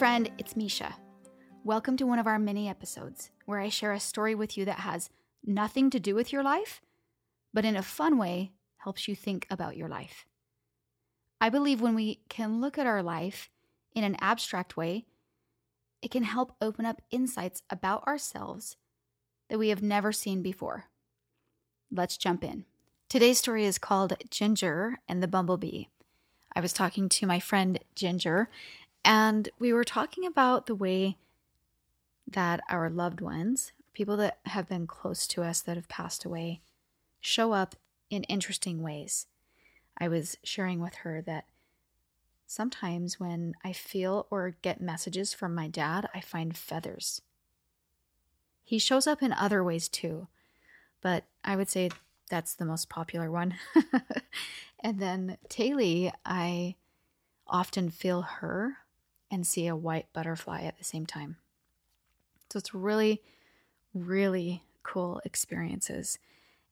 friend, it's Misha. Welcome to one of our mini episodes where I share a story with you that has nothing to do with your life, but in a fun way helps you think about your life. I believe when we can look at our life in an abstract way, it can help open up insights about ourselves that we have never seen before. Let's jump in. Today's story is called Ginger and the Bumblebee. I was talking to my friend Ginger, and we were talking about the way that our loved ones, people that have been close to us that have passed away, show up in interesting ways. I was sharing with her that sometimes when I feel or get messages from my dad, I find feathers. He shows up in other ways too, but I would say that's the most popular one. and then Taylor, I often feel her and see a white butterfly at the same time. So it's really, really cool experiences.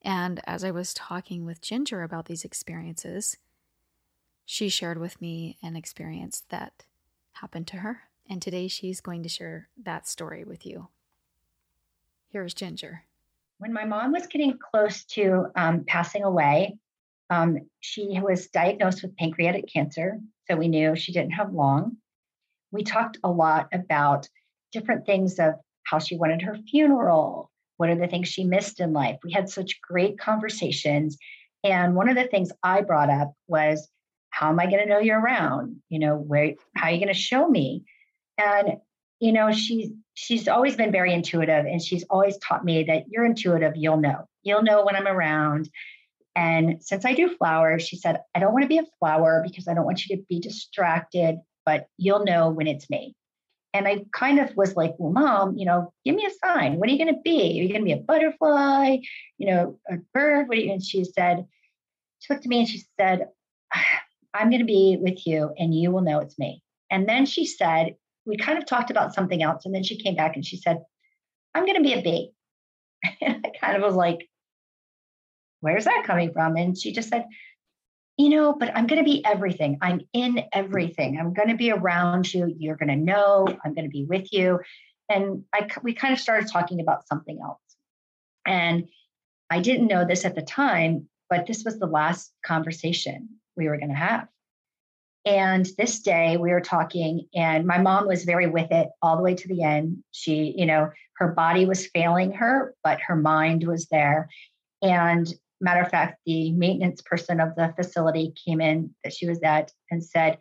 And as I was talking with Ginger about these experiences, she shared with me an experience that happened to her. And today she's going to share that story with you. Here's Ginger. When my mom was getting close to um, passing away, um, she was diagnosed with pancreatic cancer. So we knew she didn't have long. We talked a lot about different things of how she wanted her funeral, what are the things she missed in life? We had such great conversations. And one of the things I brought up was, how am I going to know you're around? You know, where, how are you going to show me? And, you know, she's, she's always been very intuitive and she's always taught me that you're intuitive, you'll know. You'll know when I'm around. And since I do flowers, she said, I don't want to be a flower because I don't want you to be distracted, but you'll know when it's me. And I kind of was like, well, mom, you know, give me a sign. What are you going to be? Are you going to be a butterfly, you know, a bird? What are you? And she said, she looked at me and she said, I'm going to be with you and you will know it's me. And then she said, we kind of talked about something else. And then she came back and she said, I'm going to be a bee. And I kind of was like, where's that coming from? And she just said, you know, but I'm going to be everything. I'm in everything. I'm going to be around you. You're going to know. I'm going to be with you. And I, we kind of started talking about something else. And I didn't know this at the time, but this was the last conversation we were going to have. And this day we were talking, and my mom was very with it all the way to the end. She, you know, her body was failing her, but her mind was there. And matter of fact, the maintenance person of the facility came in that she was at and said,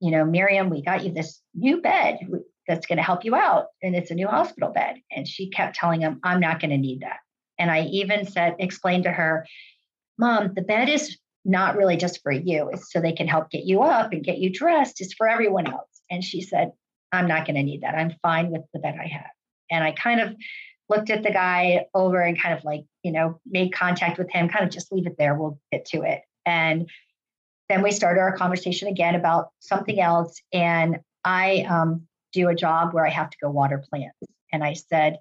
you know, Miriam, we got you this new bed that's going to help you out. And it's a new hospital bed. And she kept telling him, I'm not going to need that. And I even said, explained to her, Mom, the bed is not really just for you. It's so they can help get you up and get you dressed. It's for everyone else. And she said, I'm not going to need that. I'm fine with the bed I have. And I kind of looked at the guy over and kind of like, you know, made contact with him, kind of just leave it there. We'll get to it. And then we started our conversation again about something else. And I um, do a job where I have to go water plants. And I said,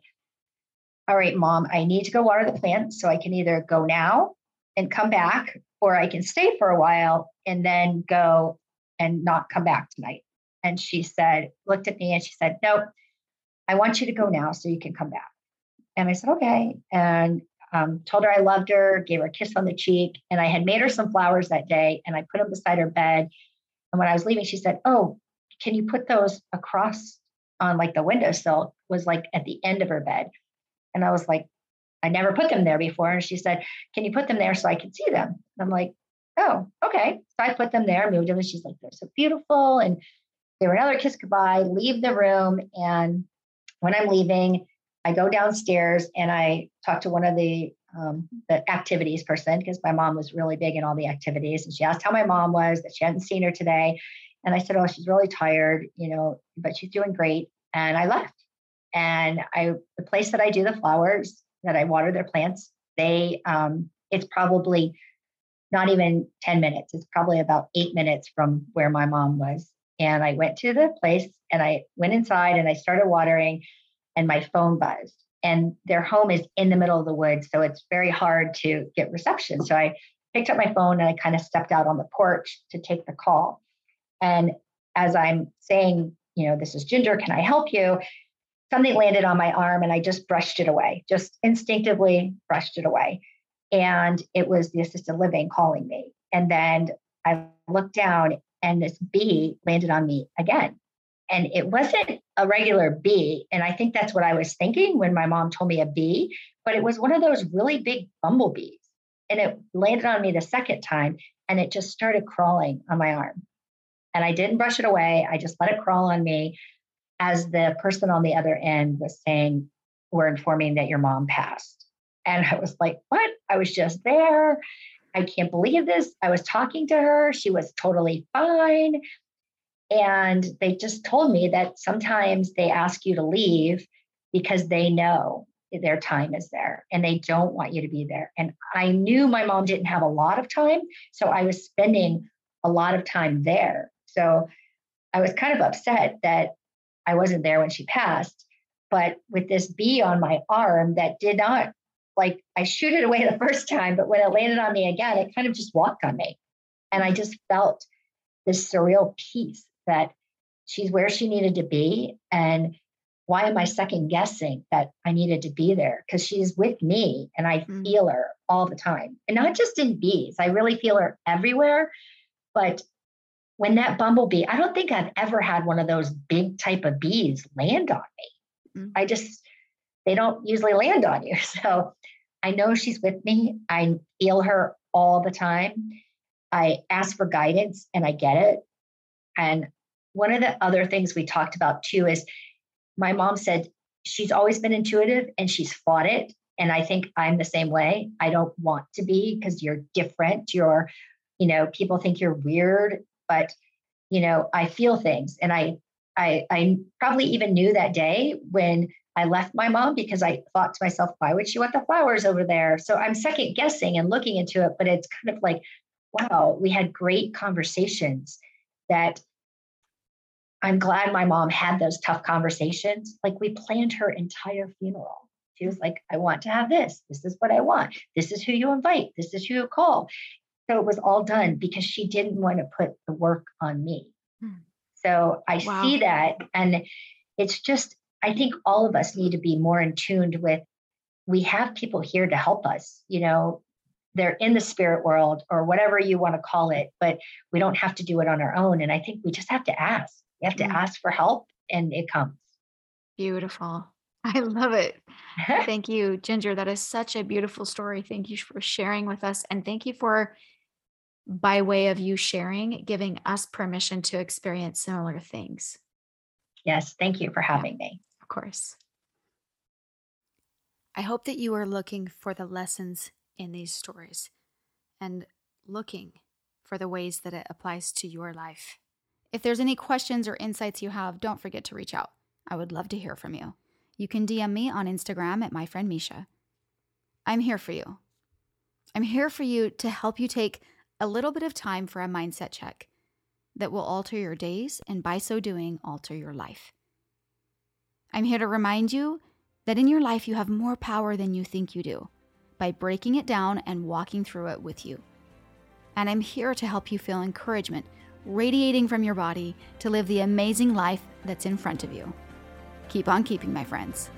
All right, mom, I need to go water the plants. So I can either go now and come back, or I can stay for a while and then go and not come back tonight. And she said, looked at me and she said, Nope, I want you to go now so you can come back. And I said, okay. And um, told her I loved her, gave her a kiss on the cheek. And I had made her some flowers that day and I put them beside her bed. And when I was leaving, she said, oh, can you put those across on like the windowsill? Was like at the end of her bed. And I was like, I never put them there before. And she said, Can you put them there so I can see them? And I'm like, Oh, okay. So I put them there, moved them, and she's like, They're so beautiful. And they were another kiss goodbye, leave the room. And when I'm leaving, I go downstairs and I talk to one of the um, the activities person because my mom was really big in all the activities, and she asked how my mom was that she hadn't seen her today, and I said, "Oh, she's really tired, you know, but she's doing great." And I left, and I the place that I do the flowers that I water their plants, they um, it's probably not even 10 minutes. It's probably about eight minutes from where my mom was. And I went to the place and I went inside and I started watering and my phone buzzed. And their home is in the middle of the woods, so it's very hard to get reception. So I picked up my phone and I kind of stepped out on the porch to take the call. And as I'm saying, you know, this is Ginger. Can I help you? Something landed on my arm and I just brushed it away, just instinctively brushed it away. And it was the assisted living calling me. And then I looked down and this bee landed on me again. And it wasn't a regular bee. And I think that's what I was thinking when my mom told me a bee, but it was one of those really big bumblebees. And it landed on me the second time and it just started crawling on my arm. And I didn't brush it away. I just let it crawl on me as the person on the other end was saying, We're informing that your mom passed. And I was like, What? I was just there. I can't believe this. I was talking to her. She was totally fine. And they just told me that sometimes they ask you to leave because they know their time is there and they don't want you to be there. And I knew my mom didn't have a lot of time. So I was spending a lot of time there. So I was kind of upset that I wasn't there when she passed. But with this bee on my arm that did not like I shoot it away the first time, but when it landed on me again, it kind of just walked on me. And I just felt this surreal peace that she's where she needed to be. And why am I second guessing that I needed to be there? Because she's with me and I mm. feel her all the time. And not just in bees, I really feel her everywhere. But when that bumblebee, I don't think I've ever had one of those big type of bees land on me. Mm. I just, they don't usually land on you. So I know she's with me. I feel her all the time. I ask for guidance and I get it. And one of the other things we talked about too is my mom said she's always been intuitive and she's fought it. And I think I'm the same way. I don't want to be because you're different. You're, you know, people think you're weird, but you know, I feel things. And I I I probably even knew that day when I left my mom because I thought to myself, why would she want the flowers over there? So I'm second guessing and looking into it, but it's kind of like, wow, we had great conversations that I'm glad my mom had those tough conversations. Like we planned her entire funeral. She was like, I want to have this. This is what I want. This is who you invite. This is who you call. So it was all done because she didn't want to put the work on me. Hmm. So I wow. see that. And it's just, I think all of us need to be more in tuned with we have people here to help us. You know, they're in the spirit world or whatever you want to call it, but we don't have to do it on our own. And I think we just have to ask. You have to mm. ask for help and it comes. Beautiful. I love it. thank you, Ginger. That is such a beautiful story. Thank you for sharing with us. And thank you for, by way of you sharing, giving us permission to experience similar things. Yes. Thank you for having yeah, me. Of course. I hope that you are looking for the lessons in these stories and looking for the ways that it applies to your life. If there's any questions or insights you have, don't forget to reach out. I would love to hear from you. You can DM me on Instagram at my friend Misha. I'm here for you. I'm here for you to help you take a little bit of time for a mindset check that will alter your days and by so doing, alter your life. I'm here to remind you that in your life you have more power than you think you do by breaking it down and walking through it with you. And I'm here to help you feel encouragement radiating from your body to live the amazing life that's in front of you. Keep on keeping, my friends.